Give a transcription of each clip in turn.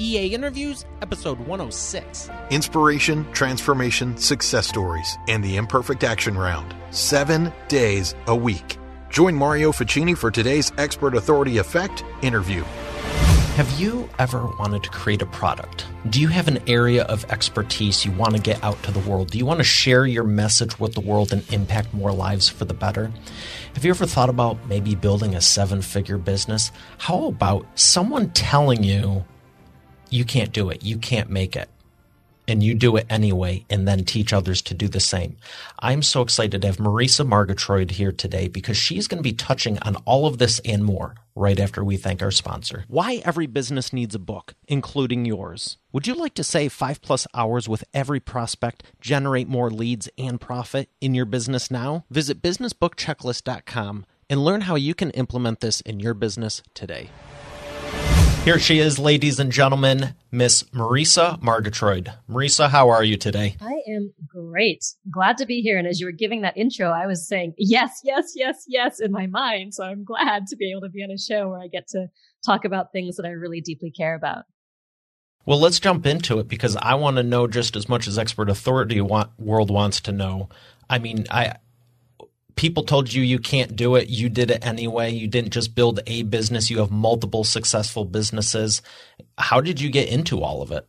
EA Interviews, episode 106. Inspiration, transformation, success stories, and the imperfect action round. Seven days a week. Join Mario Fachini for today's Expert Authority Effect interview. Have you ever wanted to create a product? Do you have an area of expertise you want to get out to the world? Do you want to share your message with the world and impact more lives for the better? Have you ever thought about maybe building a seven figure business? How about someone telling you you can't do it, you can't make it? and you do it anyway and then teach others to do the same. I'm so excited to have Marisa Murgatroyd here today because she's going to be touching on all of this and more right after we thank our sponsor. Why every business needs a book, including yours. Would you like to save five plus hours with every prospect, generate more leads and profit in your business now? Visit businessbookchecklist.com and learn how you can implement this in your business today. Here she is, ladies and gentlemen, Miss Marisa Murgatroyd. Marisa, how are you today? I am great. Glad to be here. And as you were giving that intro, I was saying yes, yes, yes, yes in my mind. So I'm glad to be able to be on a show where I get to talk about things that I really deeply care about. Well, let's jump into it because I want to know just as much as expert authority want, world wants to know. I mean, I people told you you can't do it. You did it anyway. You didn't just build a business. You have multiple successful businesses. How did you get into all of it?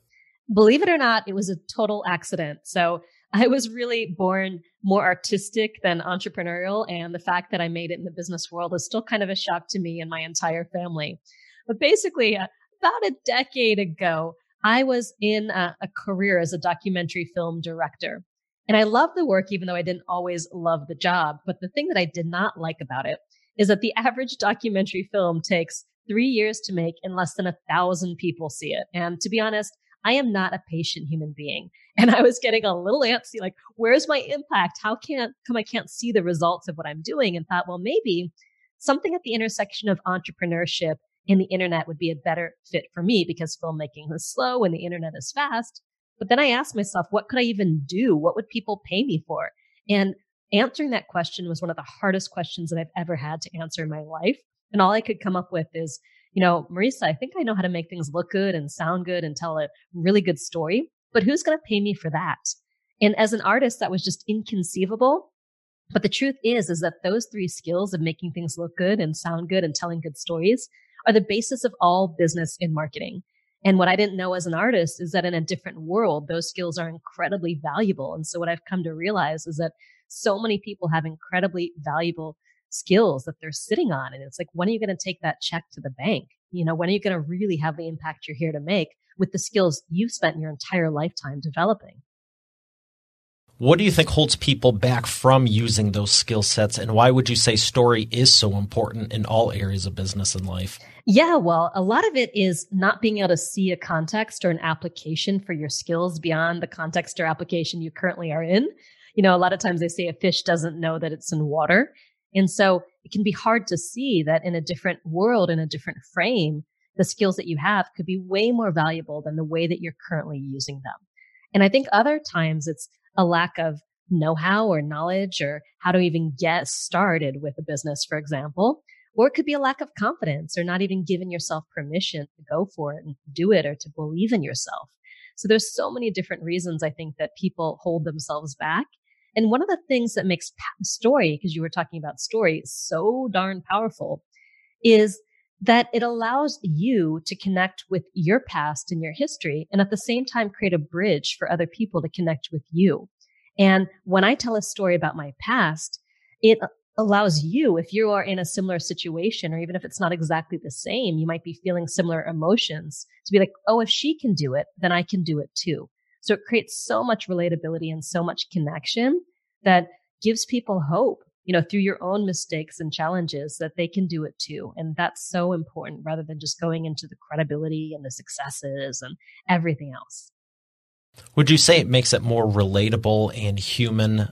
Believe it or not, it was a total accident. So I was really born more artistic than entrepreneurial. And the fact that I made it in the business world is still kind of a shock to me and my entire family. But basically, uh, about a decade ago, I was in a, a career as a documentary film director. And I love the work, even though I didn't always love the job. But the thing that I did not like about it is that the average documentary film takes three years to make and less than a thousand people see it. And to be honest, I am not a patient human being. And I was getting a little antsy, like, where's my impact? How can't come I can't see the results of what I'm doing? And thought, well, maybe something at the intersection of entrepreneurship and the internet would be a better fit for me because filmmaking is slow and the internet is fast. But then I asked myself, what could I even do? What would people pay me for? And answering that question was one of the hardest questions that I've ever had to answer in my life. And all I could come up with is, you know, Marisa, I think I know how to make things look good and sound good and tell a really good story, but who's going to pay me for that? And as an artist, that was just inconceivable. But the truth is, is that those three skills of making things look good and sound good and telling good stories are the basis of all business in marketing. And what I didn't know as an artist is that in a different world, those skills are incredibly valuable. And so what I've come to realize is that so many people have incredibly valuable skills that they're sitting on. And it's like, when are you going to take that check to the bank? You know, when are you going to really have the impact you're here to make with the skills you've spent your entire lifetime developing? What do you think holds people back from using those skill sets? And why would you say story is so important in all areas of business and life? Yeah, well, a lot of it is not being able to see a context or an application for your skills beyond the context or application you currently are in. You know, a lot of times they say a fish doesn't know that it's in water. And so it can be hard to see that in a different world, in a different frame, the skills that you have could be way more valuable than the way that you're currently using them. And I think other times it's a lack of know-how or knowledge or how to even get started with a business, for example. Or it could be a lack of confidence or not even giving yourself permission to go for it and do it or to believe in yourself. So there's so many different reasons I think that people hold themselves back. And one of the things that makes story, because you were talking about story, so darn powerful is that it allows you to connect with your past and your history and at the same time create a bridge for other people to connect with you. And when I tell a story about my past, it allows you, if you are in a similar situation, or even if it's not exactly the same, you might be feeling similar emotions to be like, oh, if she can do it, then I can do it too. So it creates so much relatability and so much connection that gives people hope you know, through your own mistakes and challenges that they can do it too. And that's so important rather than just going into the credibility and the successes and everything else. Would you say it makes it more relatable and human?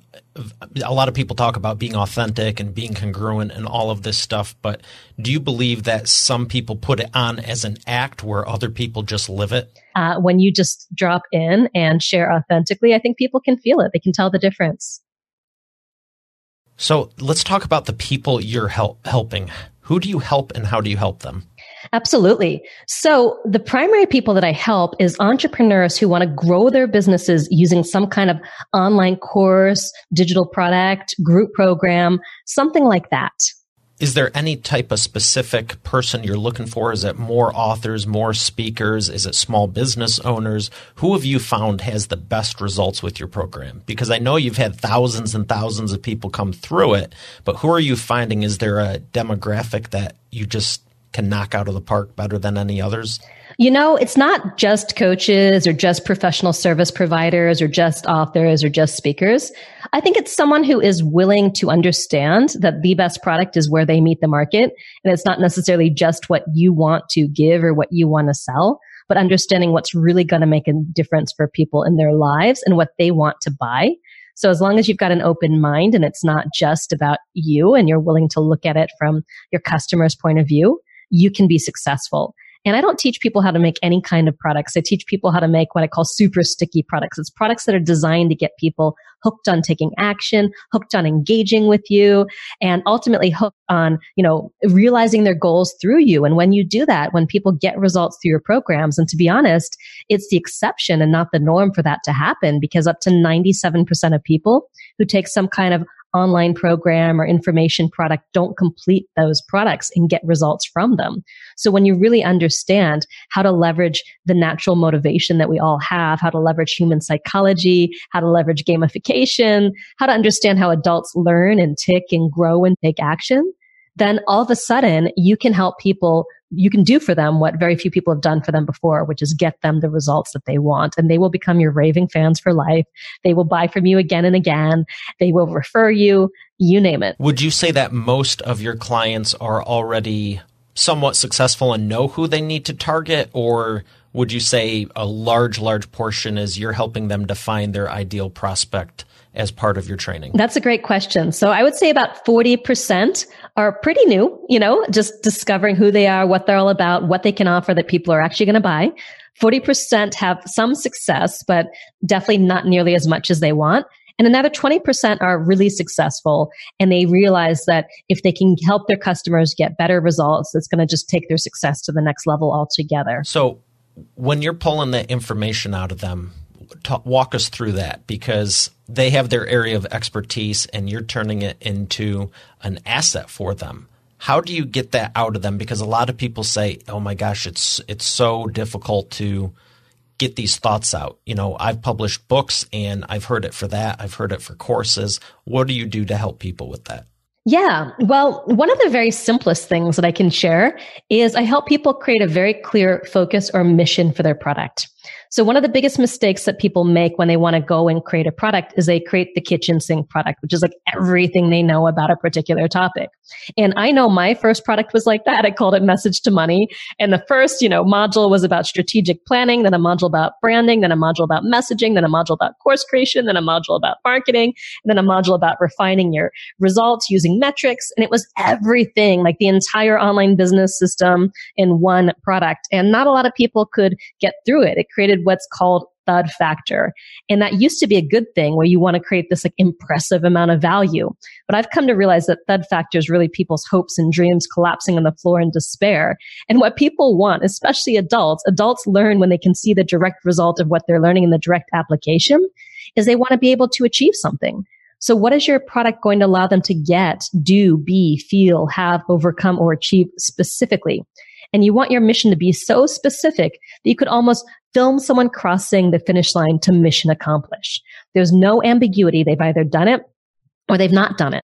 A lot of people talk about being authentic and being congruent and all of this stuff, but do you believe that some people put it on as an act where other people just live it? Uh, when you just drop in and share authentically, I think people can feel it. They can tell the difference. So let's talk about the people you're help, helping. Who do you help and how do you help them? Absolutely. So the primary people that I help is entrepreneurs who want to grow their businesses using some kind of online course, digital product, group program, something like that. Is there any type of specific person you're looking for? Is it more authors, more speakers? Is it small business owners? Who have you found has the best results with your program? Because I know you've had thousands and thousands of people come through it, but who are you finding? Is there a demographic that you just can knock out of the park better than any others? You know, it's not just coaches or just professional service providers or just authors or just speakers. I think it's someone who is willing to understand that the best product is where they meet the market. And it's not necessarily just what you want to give or what you want to sell, but understanding what's really going to make a difference for people in their lives and what they want to buy. So as long as you've got an open mind and it's not just about you and you're willing to look at it from your customer's point of view, you can be successful. And I don't teach people how to make any kind of products. I teach people how to make what I call super sticky products. It's products that are designed to get people hooked on taking action, hooked on engaging with you, and ultimately hooked on, you know, realizing their goals through you. And when you do that, when people get results through your programs, and to be honest, it's the exception and not the norm for that to happen because up to 97% of people who take some kind of online program or information product don't complete those products and get results from them. So when you really understand how to leverage the natural motivation that we all have, how to leverage human psychology, how to leverage gamification, how to understand how adults learn and tick and grow and take action, then all of a sudden you can help people you can do for them what very few people have done for them before, which is get them the results that they want. And they will become your raving fans for life. They will buy from you again and again. They will refer you, you name it. Would you say that most of your clients are already somewhat successful and know who they need to target? Or would you say a large, large portion is you're helping them define their ideal prospect as part of your training? That's a great question. So I would say about 40% are pretty new, you know, just discovering who they are, what they're all about, what they can offer that people are actually going to buy. 40% have some success, but definitely not nearly as much as they want. And another 20% are really successful and they realize that if they can help their customers get better results, it's going to just take their success to the next level altogether. So when you're pulling the information out of them, talk, walk us through that because they have their area of expertise and you're turning it into an asset for them. How do you get that out of them? Because a lot of people say, "Oh my gosh, it's it's so difficult to get these thoughts out." You know, I've published books and I've heard it for that. I've heard it for courses. What do you do to help people with that? Yeah. Well, one of the very simplest things that I can share is I help people create a very clear focus or mission for their product. So one of the biggest mistakes that people make when they want to go and create a product is they create the kitchen sink product, which is like everything they know about a particular topic. And I know my first product was like that. I called it message to money. And the first, you know, module was about strategic planning, then a module about branding, then a module about messaging, then a module about course creation, then a module about marketing, and then a module about refining your results using metrics. And it was everything, like the entire online business system in one product. And not a lot of people could get through it. It created what's called thud factor. And that used to be a good thing where you want to create this like impressive amount of value. But I've come to realize that thud factor is really people's hopes and dreams collapsing on the floor in despair. And what people want, especially adults, adults learn when they can see the direct result of what they're learning in the direct application is they want to be able to achieve something. So what is your product going to allow them to get, do, be, feel, have, overcome, or achieve specifically? And you want your mission to be so specific that you could almost film someone crossing the finish line to mission accomplished. There's no ambiguity. They've either done it or they've not done it.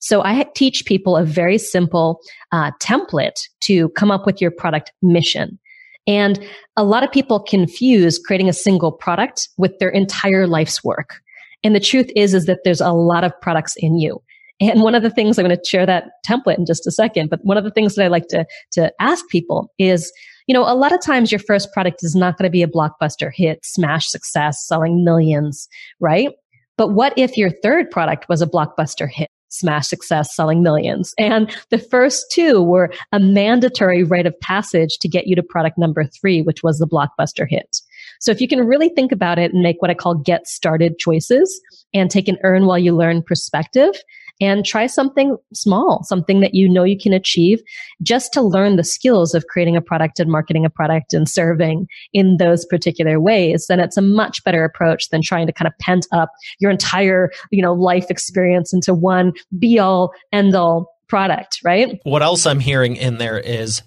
So I teach people a very simple uh, template to come up with your product mission. And a lot of people confuse creating a single product with their entire life's work. And the truth is, is that there's a lot of products in you. And one of the things I'm going to share that template in just a second, but one of the things that I like to, to ask people is, you know, a lot of times your first product is not going to be a blockbuster hit, smash success, selling millions, right? But what if your third product was a blockbuster hit? Smash success, selling millions. And the first two were a mandatory rite of passage to get you to product number three, which was the blockbuster hit. So if you can really think about it and make what I call get started choices and take an earn while you learn perspective, and try something small, something that you know you can achieve just to learn the skills of creating a product and marketing a product and serving in those particular ways. Then it's a much better approach than trying to kind of pent up your entire, you know, life experience into one be all end all product, right? What else I'm hearing in there is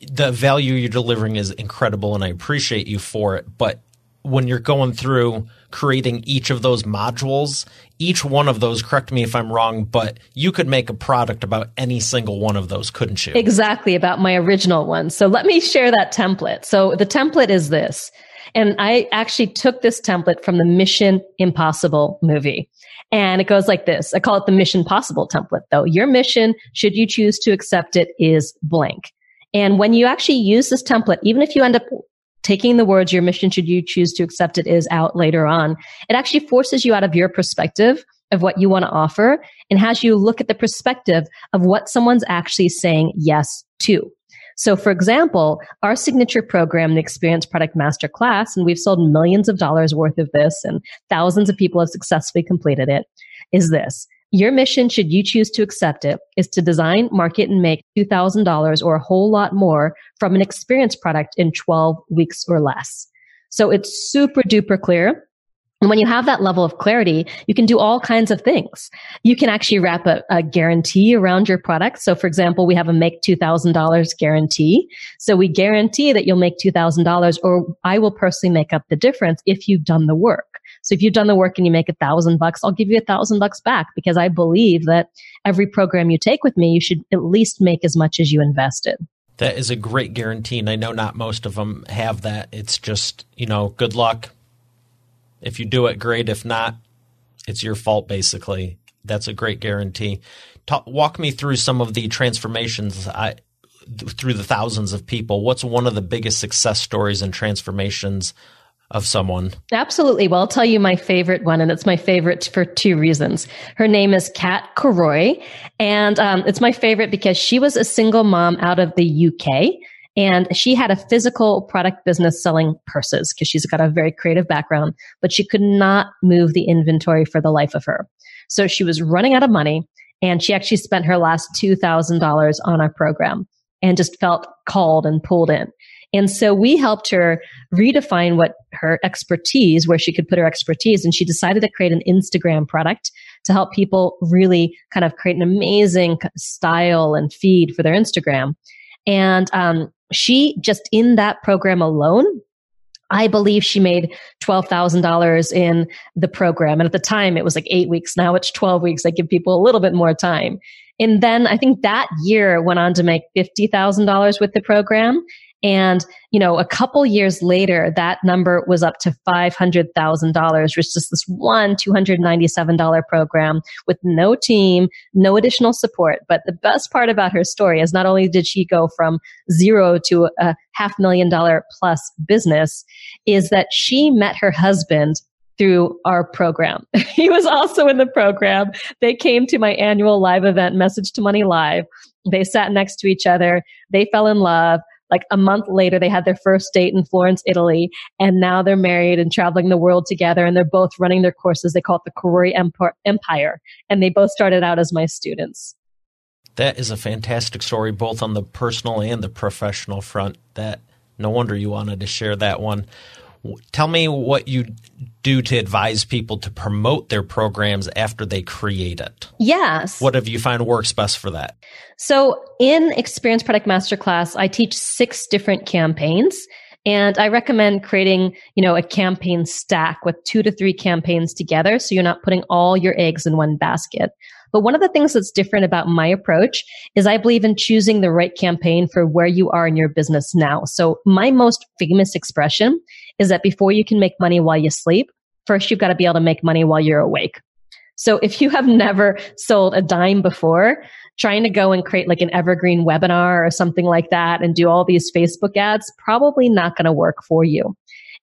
the value you're delivering is incredible and I appreciate you for it. But when you're going through creating each of those modules, each one of those, correct me if I'm wrong, but you could make a product about any single one of those, couldn't you? Exactly, about my original one. So let me share that template. So the template is this. And I actually took this template from the Mission Impossible movie. And it goes like this. I call it the Mission Possible template though. Your mission, should you choose to accept it, is blank. And when you actually use this template, even if you end up taking the words your mission should you choose to accept it is out later on, it actually forces you out of your perspective of what you want to offer and has you look at the perspective of what someone's actually saying yes to. So for example, our signature program, the Experience Product Master Class, and we've sold millions of dollars worth of this and thousands of people have successfully completed it, is this. Your mission, should you choose to accept it, is to design, market, and make $2,000 or a whole lot more from an experience product in 12 weeks or less. So it's super duper clear. And when you have that level of clarity, you can do all kinds of things. You can actually wrap a, a guarantee around your product. So for example, we have a make $2,000 guarantee. So we guarantee that you'll make $2,000 or I will personally make up the difference if you've done the work. So if you've done the work and you make a thousand bucks, I'll give you a thousand bucks back because I believe that every program you take with me, you should at least make as much as you invested. That is a great guarantee. And I know not most of them have that. It's just, you know, good luck. If you do it, great. If not, it's your fault, basically. That's a great guarantee. Talk, walk me through some of the transformations I, through the thousands of people. What's one of the biggest success stories and transformations of someone? Absolutely. Well, I'll tell you my favorite one, and it's my favorite for two reasons. Her name is Kat Coroy, and um, it's my favorite because she was a single mom out of the UK. And she had a physical product business selling purses because she's got a very creative background, but she could not move the inventory for the life of her. So she was running out of money and she actually spent her last $2,000 on our program and just felt called and pulled in. And so we helped her redefine what her expertise, where she could put her expertise. And she decided to create an Instagram product to help people really kind of create an amazing style and feed for their Instagram. And um, she just in that program alone I believe she made $12,000 in the program. And at the time it was like eight weeks. Now it's 12 weeks. I give people a little bit more time. And then I think that year went on to make $50,000 with the program. And, you know, a couple years later, that number was up to $500,000, which is this one $297 program with no team, no additional support. But the best part about her story is not only did she go from zero to a half million dollar plus business, is that she met her husband through our program. he was also in the program. They came to my annual live event, Message to Money Live. They sat next to each other. They fell in love. Like a month later, they had their first date in Florence, Italy, and now they're married and traveling the world together. And they're both running their courses. They call it the Coroy Empire, and they both started out as my students. That is a fantastic story, both on the personal and the professional front. That no wonder you wanted to share that one. Tell me what you do to advise people to promote their programs after they create it. Yes. What have you found works best for that? So, in Experience Product Masterclass, I teach six different campaigns. And I recommend creating, you know, a campaign stack with two to three campaigns together. So you're not putting all your eggs in one basket. But one of the things that's different about my approach is I believe in choosing the right campaign for where you are in your business now. So my most famous expression is that before you can make money while you sleep, first you've got to be able to make money while you're awake. So if you have never sold a dime before, trying to go and create like an evergreen webinar or something like that and do all these Facebook ads, probably not going to work for you.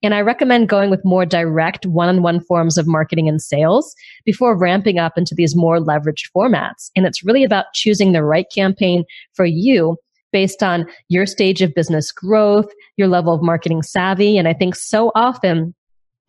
And I recommend going with more direct one-on-one forms of marketing and sales before ramping up into these more leveraged formats. And it's really about choosing the right campaign for you based on your stage of business growth, your level of marketing savvy. And I think so often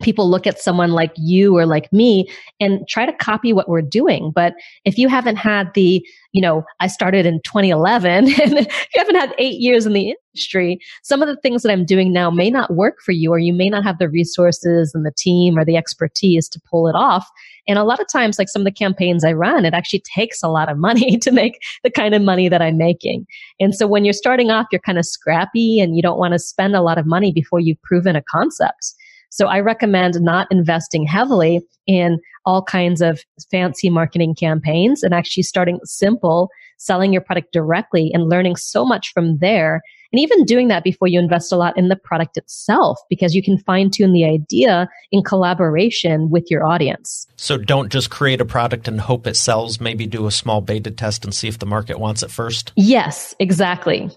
people look at someone like you or like me and try to copy what we're doing. But if you haven't had the, you know, I started in 2011 and you haven't had eight years in the industry, some of the things that I'm doing now may not work for you, or you may not have the resources and the team or the expertise to pull it off. And a lot of times, like some of the campaigns I run, it actually takes a lot of money to make the kind of money that I'm making. And so when you're starting off, you're kind of scrappy and you don't want to spend a lot of money before you've proven a concept. So I recommend not investing heavily in all kinds of fancy marketing campaigns and actually starting simple, selling your product directly and learning so much from there. And even doing that before you invest a lot in the product itself, because you can fine tune the idea in collaboration with your audience. So don't just create a product and hope it sells. Maybe do a small beta test and see if the market wants it first. Yes, exactly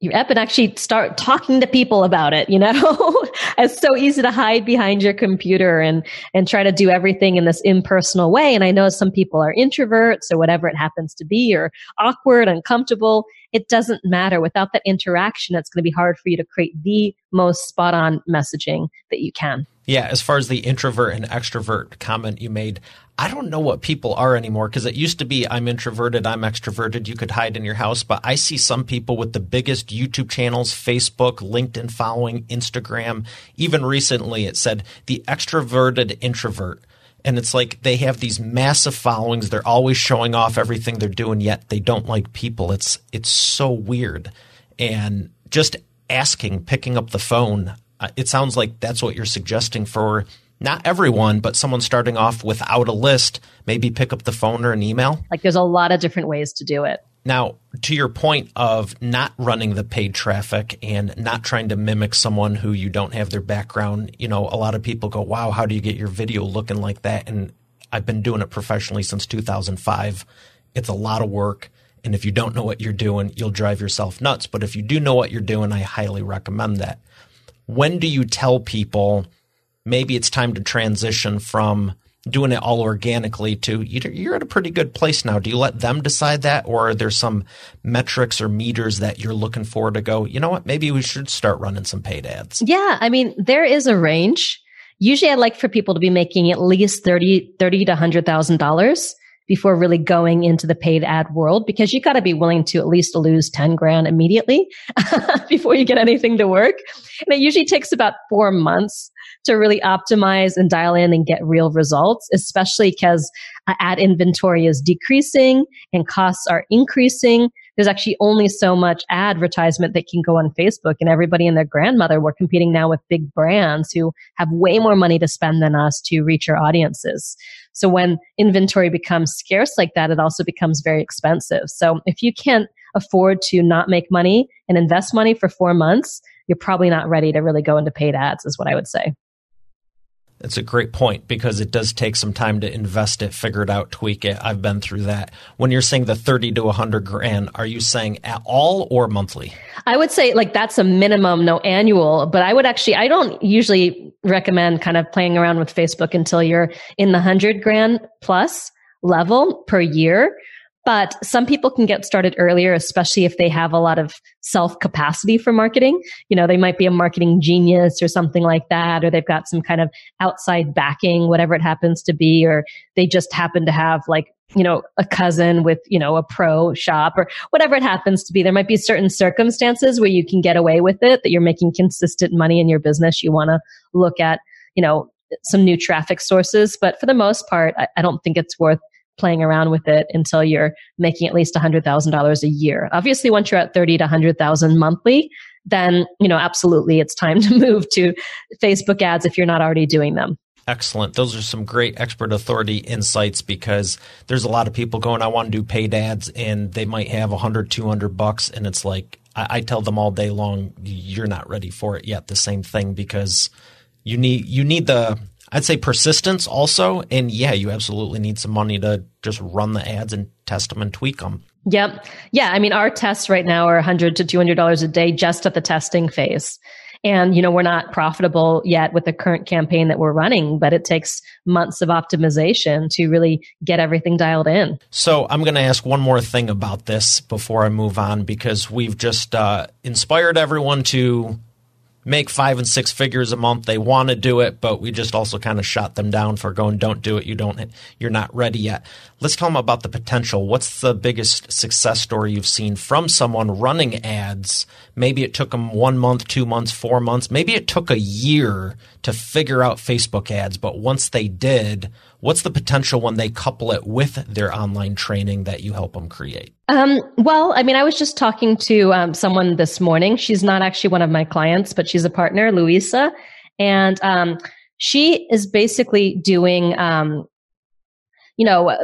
your app and actually start talking to people about it you know? It's so easy to hide behind your computer and and try to do everything in this impersonal way. And i know some people are introverts or whatever it happens to be or awkward uncomfortable. It doesn't matter. Without that interaction it's going to be hard for you to create the most spot on messaging that you can yeah, as far as the introvert and extrovert comment you made, I don't know what people are anymore because it used to be I'm introverted, I'm extroverted, you could hide in your house. But I see some people with the biggest YouTube channels, Facebook, LinkedIn following, Instagram. Even recently, it said the extroverted introvert. And it's like they have these massive followings. They're always showing off everything they're doing, yet they don't like people. It's it's so weird. And just asking, picking up the phone, uh, it sounds like that's what you're suggesting for not everyone, but someone starting off without a list, maybe pick up the phone or an email. Like there's a lot of different ways to do it. Now, to your point of not running the paid traffic and not trying to mimic someone who you don't have their background, you know, a lot of people go, wow, how do you get your video looking like that? And I've been doing it professionally since 2005. It's a lot of work. And if you don't know what you're doing, you'll drive yourself nuts. But if you do know what you're doing, I highly recommend that when do you tell people maybe it's time to transition from doing it all organically to you're at a pretty good place now. Do you let them decide that, or are there some metrics or meters that you're looking for to go? You know what? Maybe we should start running some paid ads. Yeah, I mean there is a range. Usually, I like for people to be making at least thirty, thirty to hundred thousand dollars before really going into the paid ad world because you got to be willing to at least lose 10 grand immediately before you get anything to work. And it usually takes about four months to really optimize and dial in and get real results, especially because uh, ad inventory is decreasing and costs are increasing. There's actually only so much advertisement that can go on Facebook and everybody and their grandmother. We're competing now with big brands who have way more money to spend than us to reach our audiences. So when inventory becomes scarce like that, it also becomes very expensive. So if you can't afford to not make money and invest money for four months, you're probably not ready to really go into paid ads, is what I would say. That's a great point because it does take some time to invest it, figure it out, tweak it. I've been through that. When you're saying the 30 to 100 grand, are you saying at all or monthly? I would say like that's a minimum, no annual, but I would actually, I don't usually recommend kind of playing around with Facebook until you're in the 100 grand plus level per year but some people can get started earlier, especially if they have a lot of self capacity for marketing. You know, they might be a marketing genius or something like that, or they've got some kind of outside backing, whatever it happens to be, or they just happen to have like, you know, a cousin with, you know, a pro shop or whatever it happens to be. There might be certain circumstances where you can get away with it, that you're making consistent money in your business. You want to look at, you know, some new traffic sources. But for the most part, I, I don't think it's worth playing around with it until you're making at least $100,000 a year. Obviously, once you're at 30 to 100,000 monthly, then, you know, absolutely it's time to move to Facebook ads if you're not already doing them. Excellent. Those are some great expert authority insights because there's a lot of people going, I want to do paid ads and they might have 100, 200 bucks. And it's like, I, I tell them all day long, you're not ready for it yet. The same thing because you need, you need the, I'd say persistence also. And yeah, you absolutely need some money to just run the ads and test them and tweak them. Yep. Yeah. I mean, our tests right now are 100 to $200 a day just at the testing phase. And, you know, we're not profitable yet with the current campaign that we're running, but it takes months of optimization to really get everything dialed in. So I'm going to ask one more thing about this before I move on because we've just uh, inspired everyone to make five and six figures a month. They want to do it, but we just also kind of shot them down for going, don't do it. You don't, you're not ready yet. Let's tell them about the potential. What's the biggest success story you've seen from someone running ads? Maybe it took them one month, two months, four months. Maybe it took a year to figure out Facebook ads, but once they did, what's the potential when they couple it with their online training that you help them create? Um, well, I mean, I was just talking to um, someone this morning. She's not actually one of my clients, but she's a partner, Louisa. And um, she is basically doing, um, you know,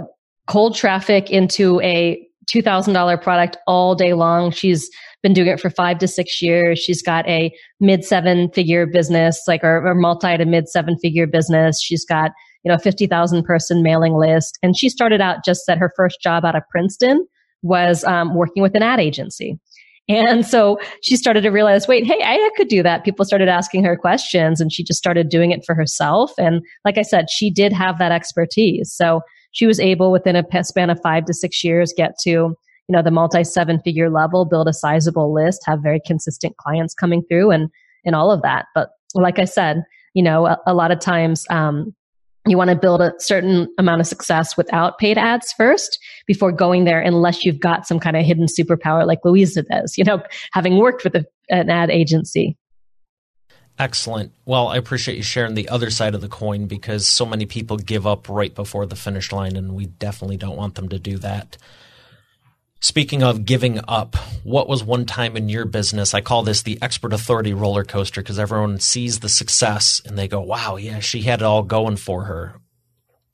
cold traffic into a $2,000 product all day long. She's been doing it for five to six years. She's got a mid seven figure business, like or, or multi to mid seven figure business. She's got, you know, 50,000 person mailing list. And she started out just that her first job out of Princeton was um, working with an ad agency. And so she started to realize, wait, hey, I could do that. People started asking her questions and she just started doing it for herself. And like I said, she did have that expertise. So she was able within a span of five to six years get to, you know, the multi seven figure level, build a sizable list, have very consistent clients coming through and, and all of that. But like I said, you know, a, a lot of times, um, you want to build a certain amount of success without paid ads first before going there unless you've got some kind of hidden superpower like Louisa does, you know, having worked with a, an ad agency. Excellent. Well, I appreciate you sharing the other side of the coin because so many people give up right before the finish line, and we definitely don't want them to do that. Speaking of giving up, what was one time in your business? I call this the expert authority roller coaster because everyone sees the success and they go, wow, yeah, she had it all going for her.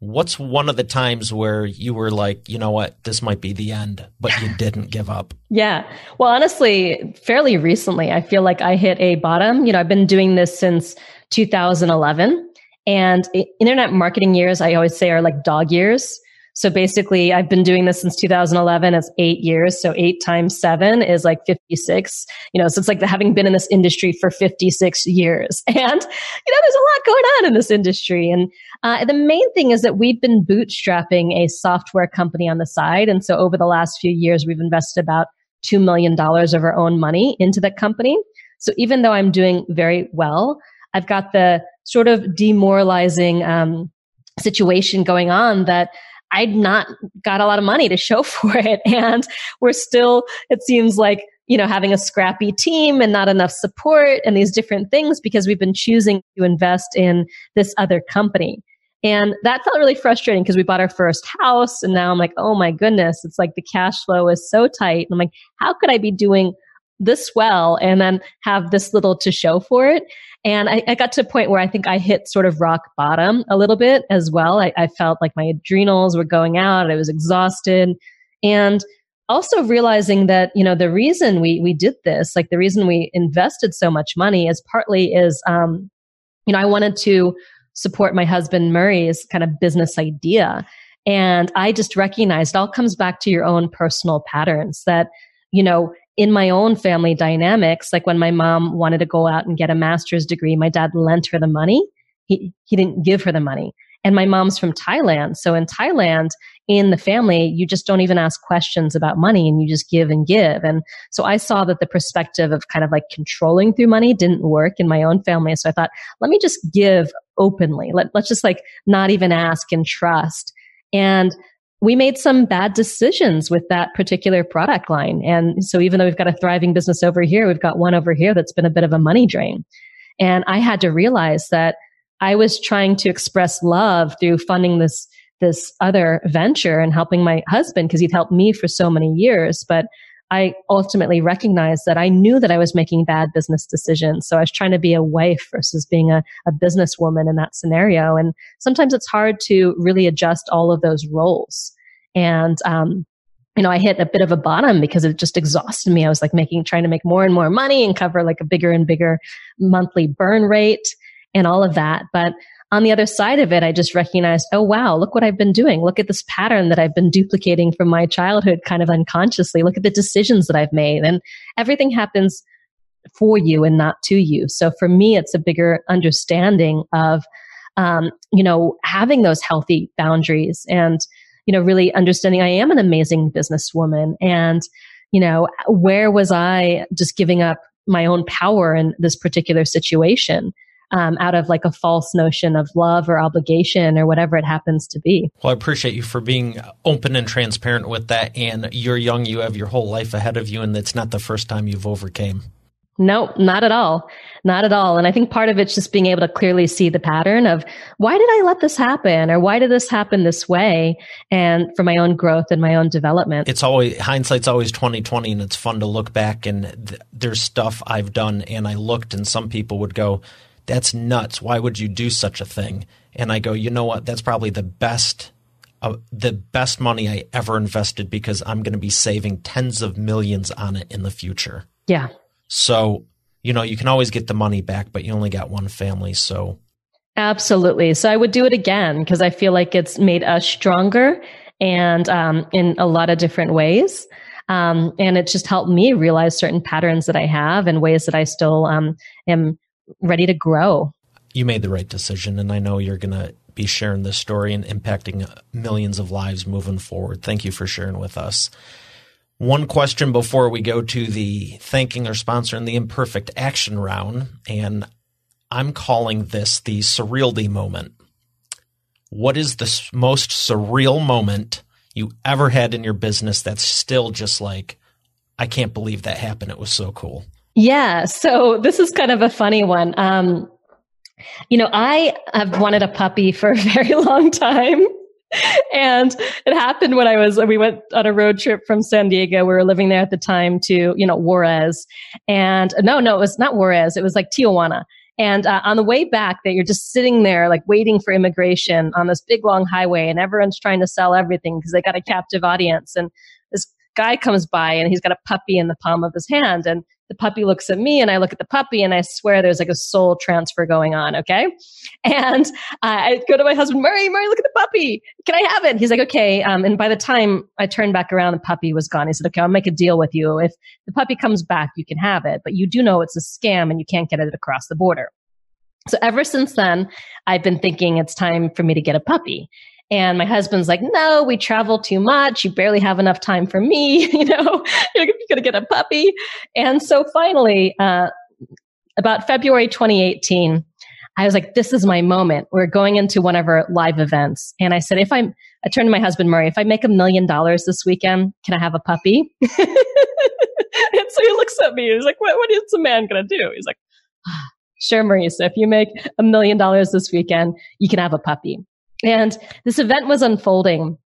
What's one of the times where you were like, you know what, this might be the end, but you didn't give up? Yeah. Well, honestly, fairly recently, I feel like I hit a bottom. You know, I've been doing this since 2011. And internet marketing years, I always say, are like dog years. So basically, I've been doing this since 2011. It's eight years. So eight times seven is like 56. You know, so it's like having been in this industry for 56 years. And, you know, there's a lot going on in this industry. And uh, the main thing is that we've been bootstrapping a software company on the side. And so over the last few years, we've invested about $2 million of our own money into that company. So even though I'm doing very well, I've got the sort of demoralizing, um, situation going on that I'd not got a lot of money to show for it. And we're still, it seems like, you know, having a scrappy team and not enough support and these different things because we've been choosing to invest in this other company. And that felt really frustrating because we bought our first house and now I'm like, oh my goodness, it's like the cash flow is so tight. And I'm like, how could I be doing this well and then have this little to show for it? And I, I, got to a point where I think I hit sort of rock bottom a little bit as well. I, I felt like my adrenals were going out. I was exhausted. And also realizing that, you know, the reason we, we did this, like the reason we invested so much money is partly is, um, you know, I wanted to support my husband Murray's kind of business idea. And I just recognized it all comes back to your own personal patterns that, you know, in my own family dynamics, like when my mom wanted to go out and get a master's degree, my dad lent her the money. He, he didn't give her the money. And my mom's from Thailand. So in Thailand, in the family, you just don't even ask questions about money and you just give and give. And so I saw that the perspective of kind of like controlling through money didn't work in my own family. So I thought, let me just give openly. Let, let's just like not even ask and trust. And we made some bad decisions with that particular product line. And so even though we've got a thriving business over here, we've got one over here that's been a bit of a money drain. And I had to realize that I was trying to express love through funding this, this other venture and helping my husband because he'd helped me for so many years. But I ultimately recognized that I knew that I was making bad business decisions. So I was trying to be a wife versus being a, a businesswoman in that scenario. And sometimes it's hard to really adjust all of those roles. And, um, you know, I hit a bit of a bottom because it just exhausted me. I was like making, trying to make more and more money and cover like a bigger and bigger monthly burn rate and all of that. But on the other side of it, I just recognized, oh, wow, look what I've been doing. Look at this pattern that I've been duplicating from my childhood kind of unconsciously. Look at the decisions that I've made. And everything happens for you and not to you. So for me, it's a bigger understanding of, um, you know, having those healthy boundaries and, you know, really understanding I am an amazing businesswoman. And, you know, where was I just giving up my own power in this particular situation um, out of like a false notion of love or obligation or whatever it happens to be. Well, I appreciate you for being open and transparent with that. And you're young, you have your whole life ahead of you, and it's not the first time you've overcame. No, not at all. Not at all. And I think part of it's just being able to clearly see the pattern of why did I let this happen or why did this happen this way? And for my own growth and my own development. It's always hindsight's always 2020 and it's fun to look back and th- there's stuff I've done and I looked and some people would go, that's nuts. Why would you do such a thing? And I go, you know what? That's probably the best uh, the best money I ever invested because I'm going to be saving tens of millions on it in the future. Yeah. So, you know, you can always get the money back, but you only got one family. So, absolutely. So, I would do it again because I feel like it's made us stronger and um, in a lot of different ways. Um, and it just helped me realize certain patterns that I have and ways that I still um, am ready to grow. You made the right decision, and I know you're going to be sharing this story and impacting millions of lives moving forward. Thank you for sharing with us. One question before we go to the thanking our sponsor in the imperfect action round, and I'm calling this the surreality moment. What is the most surreal moment you ever had in your business that's still just like, I can't believe that happened. It was so cool. Yeah. So this is kind of a funny one. Um, you know, I have wanted a puppy for a very long time and it happened when I was, we went on a road trip from San Diego. We were living there at the time to, you know, Juarez. And no, no, it was not Juarez. It was like Tijuana. And uh, on the way back, that you're just sitting there, like waiting for immigration on this big long highway, and everyone's trying to sell everything because they got a captive audience. And this guy comes by, and he's got a puppy in the palm of his hand, and the puppy looks at me and I look at the puppy and I swear there's like a soul transfer going on. Okay. And I go to my husband, Murray, Murray, look at the puppy. Can I have it? He's like, okay. Um, and by the time I turned back around, the puppy was gone. He said, okay, I'll make a deal with you. If the puppy comes back, you can have it, but you do know it's a scam and you can't get it across the border. So ever since then, I've been thinking it's time for me to get a puppy. And my husband's like, no, we travel too much. You barely have enough time for me. you know, you're going to get a puppy. And so finally, uh, about February 2018, I was like, this is my moment. We're going into one of our live events. And I said, if I'm, I turned to my husband, Murray, if I make a million dollars this weekend, can I have a puppy? and so he looks at me. He's like, what, what is a man going to do? He's like, ah, sure, Marisa, if you make a million dollars this weekend, you can have a puppy. And this event was unfolding.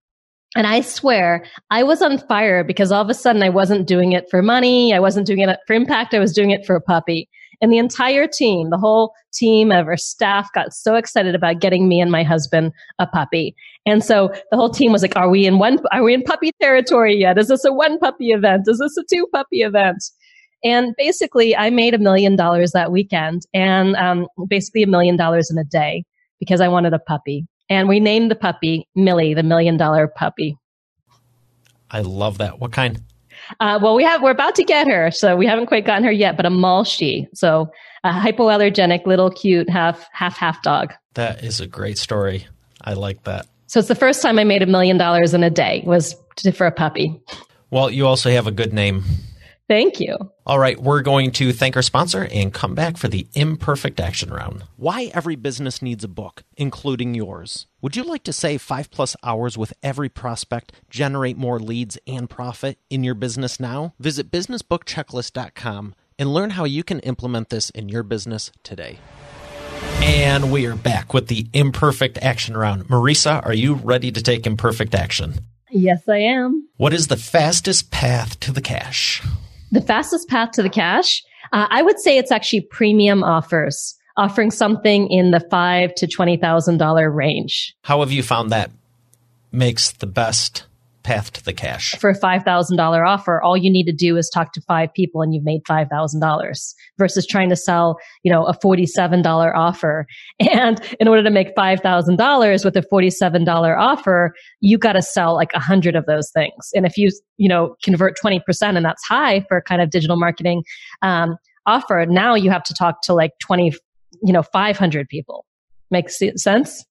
And I swear I was on fire because all of a sudden I wasn't doing it for money. I wasn't doing it for impact. I was doing it for a puppy. And the entire team, the whole team of our staff got so excited about getting me and my husband a puppy. And so the whole team was like, are we in one, are we in puppy territory yet? Is this a one puppy event? Is this a two puppy event? And basically I made a million dollars that weekend and um, basically a million dollars in a day because I wanted a puppy. And we named the puppy Millie, the million dollar puppy. I love that. What kind? Uh, well, we have we're about to get her, so we haven't quite gotten her yet. But a Malshi, so a hypoallergenic, little, cute, half half half dog. That is a great story. I like that. So it's the first time I made a million dollars in a day was for a puppy. Well, you also have a good name. Thank you. All right, we're going to thank our sponsor and come back for the imperfect action round. Why every business needs a book, including yours. Would you like to save five plus hours with every prospect, generate more leads and profit in your business now? Visit businessbookchecklist.com and learn how you can implement this in your business today. And we are back with the imperfect action round. Marisa, are you ready to take imperfect action? Yes, I am. What is the fastest path to the cash? The fastest path to the cash, uh, I would say it's actually premium offers, offering something in the five to twenty thousand dollar range. How have you found that makes the best path to the cash. For a $5,000 offer, all you need to do is talk to five people and you've made $5,000 versus trying to sell, you know, a $47 offer. And in order to make $5,000 with a $47 offer, you got to sell like a hundred of those things. And if you, you know, convert 20% and that's high for kind of digital marketing, um, offer, now you have to talk to like 20, you know, 500 people. Makes sense?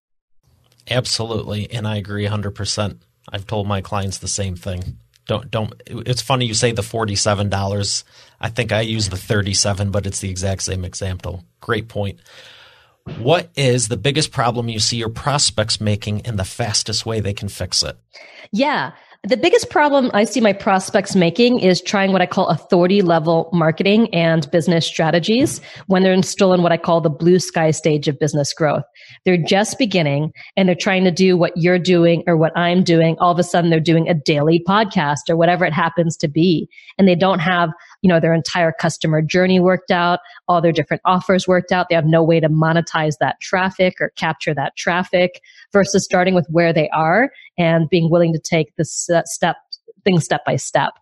Absolutely. And I agree 100%. I've told my clients the same thing. Don't don't. It's funny you say the forty seven dollars. I think I use the 37, but it's the exact same example. Great point. What is the biggest problem you see your prospects making and the fastest way they can fix it? Yeah. The biggest problem I see my prospects making is trying what I call authority level marketing and business strategies when they're still in what I call the blue sky stage of business growth. They're just beginning and they're trying to do what you're doing or what I'm doing. All of a sudden they're doing a daily podcast or whatever it happens to be. And they don't have, you know, their entire customer journey worked out, all their different offers worked out. They have no way to monetize that traffic or capture that traffic versus starting with where they are and being willing to take the step things step by step.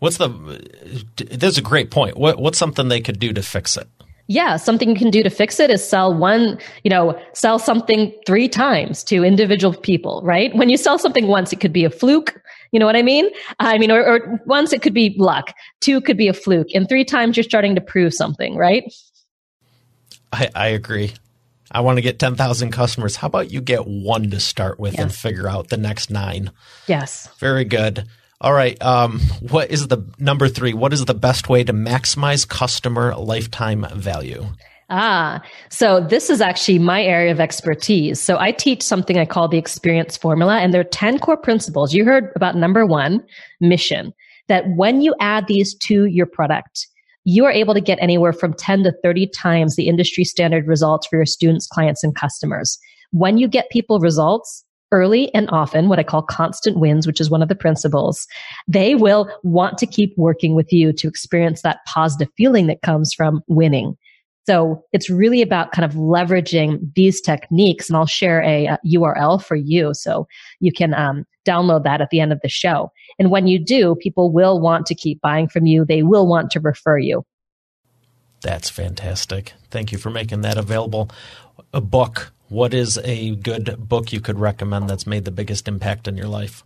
What's the? Uh, There's a great point. What what's something they could do to fix it? Yeah, something you can do to fix it is sell one, you know, sell something three times to individual people, right? When you sell something once, it could be a fluke. You know what I mean? I mean, or, or once it could be luck, two could be a fluke, and three times you're starting to prove something, right? I, I agree. I want to get 10,000 customers. How about you get one to start with and figure out the next nine? Yes. Very good. All right. Um, what is the number three? What is the best way to maximize customer lifetime value? Ah, so this is actually my area of expertise. So I teach something I call the experience formula, and there are 10 core principles. You heard about number one, mission, that when you add these to your product, you are able to get anywhere from 10 to 30 times the industry standard results for your students, clients, and customers. When you get people results early and often, what I call constant wins, which is one of the principles, they will want to keep working with you to experience that positive feeling that comes from winning. So it's really about kind of leveraging these techniques. And I'll share a, a URL for you so you can um, download that at the end of the show. And when you do, people will want to keep buying from you. They will want to refer you. That's fantastic. Thank you for making that available. A book. What is a good book you could recommend that's made the biggest impact in your life?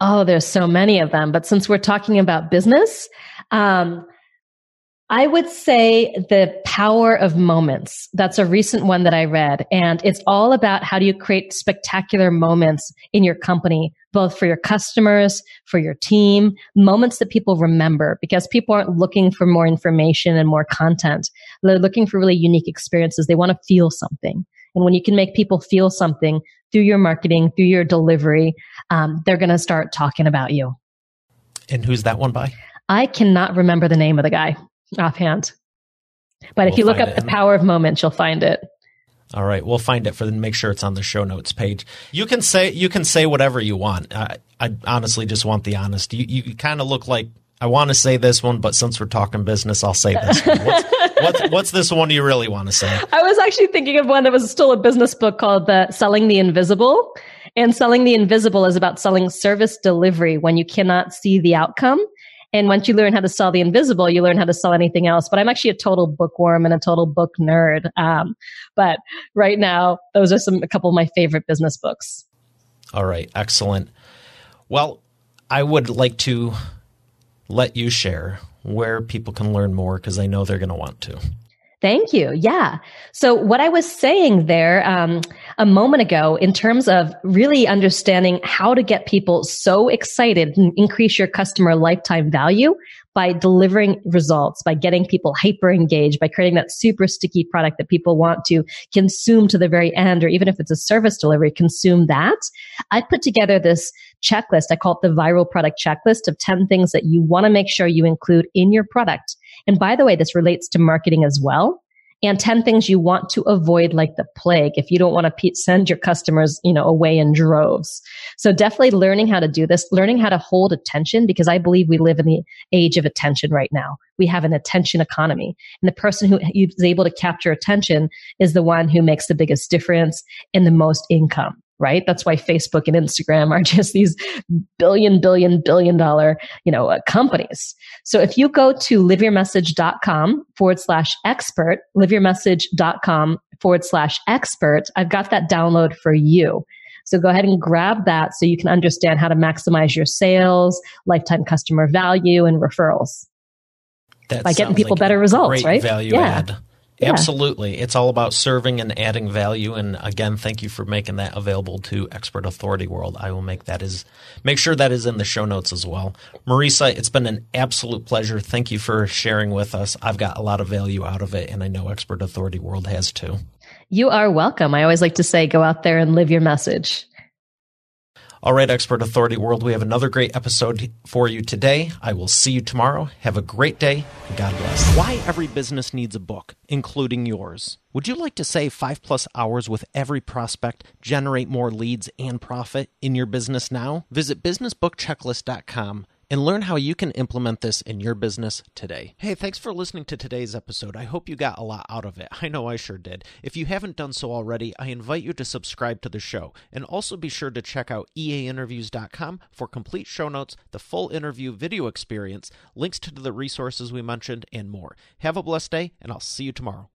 Oh, there's so many of them. But since we're talking about business, um, I would say the power of moments. That's a recent one that I read. And it's all about how do you create spectacular moments in your company, both for your customers, for your team, moments that people remember because people aren't looking for more information and more content. They're looking for really unique experiences. They want to feel something. And when you can make people feel something through your marketing, through your delivery, um, they're going to start talking about you. And who's that one by? I cannot remember the name of the guy offhand. But we'll if you look up the power of moments, you'll find it. All right, we'll find it for then. Make sure it's on the show notes page. You can say you can say whatever you want. I, I honestly just want the honest. You you kind of look like I want to say this one, but since we're talking business, I'll say this one. What's, what's, what's this one you really want to say? I was actually thinking of one that was still a business book called the Selling the Invisible. And selling the invisible is about selling service delivery when you cannot see the outcome. And once you learn how to sell the invisible, you learn how to sell anything else. But I'm actually a total bookworm and a total book nerd. Um, but right now, those are some a couple of my favorite business books. All right, excellent. Well, I would like to let you share where people can learn more because I know they're going to want to. Thank you. Yeah. So what I was saying there um, a moment ago, in terms of really understanding how to get people so excited and increase your customer lifetime value by delivering results, by getting people hyper engaged, by creating that super sticky product that people want to consume to the very end, or even if it's a service delivery, consume that. I put together this checklist. I call it the viral product checklist of 10 things that you want to make sure you include in your product and by the way, this relates to marketing as well. And 10 things you want to avoid like the plague if you don't want to send your customers, you know, away in droves. So definitely learning how to do this, learning how to hold attention because I believe we live in the age of attention right now. We have an attention economy and the person who is able to capture attention is the one who makes the biggest difference in the most income right? That's why Facebook and Instagram are just these billion, billion, billion dollar, you know, uh, companies. So if you go to liveyourmessage.com forward slash expert, liveyourmessage.com forward slash expert, I've got that download for you. So go ahead and grab that so you can understand how to maximize your sales, lifetime customer value, and referrals. That by getting people like better results, right? Value yeah. add. Yeah. Absolutely. It's all about serving and adding value. And again, thank you for making that available to Expert Authority World. I will make that is make sure that is in the show notes as well. Marisa, it's been an absolute pleasure. Thank you for sharing with us. I've got a lot of value out of it, and I know Expert Authority World has too. You are welcome. I always like to say, go out there and live your message. All right, Expert Authority World, we have another great episode for you today. I will see you tomorrow. Have a great day, and God bless. Why every business needs a book, including yours. Would you like to save five plus hours with every prospect, generate more leads and profit in your business now? Visit businessbookchecklist.com and learn how you can implement this in your business today. Hey, thanks for listening to today's episode. I hope you got a lot out of it. I know I sure did. If you haven't done so already, I invite you to subscribe to the show and also be sure to check out eainterviews.com for complete show notes, the full interview video experience, links to the resources we mentioned, and more. Have a blessed day, and I'll see you tomorrow.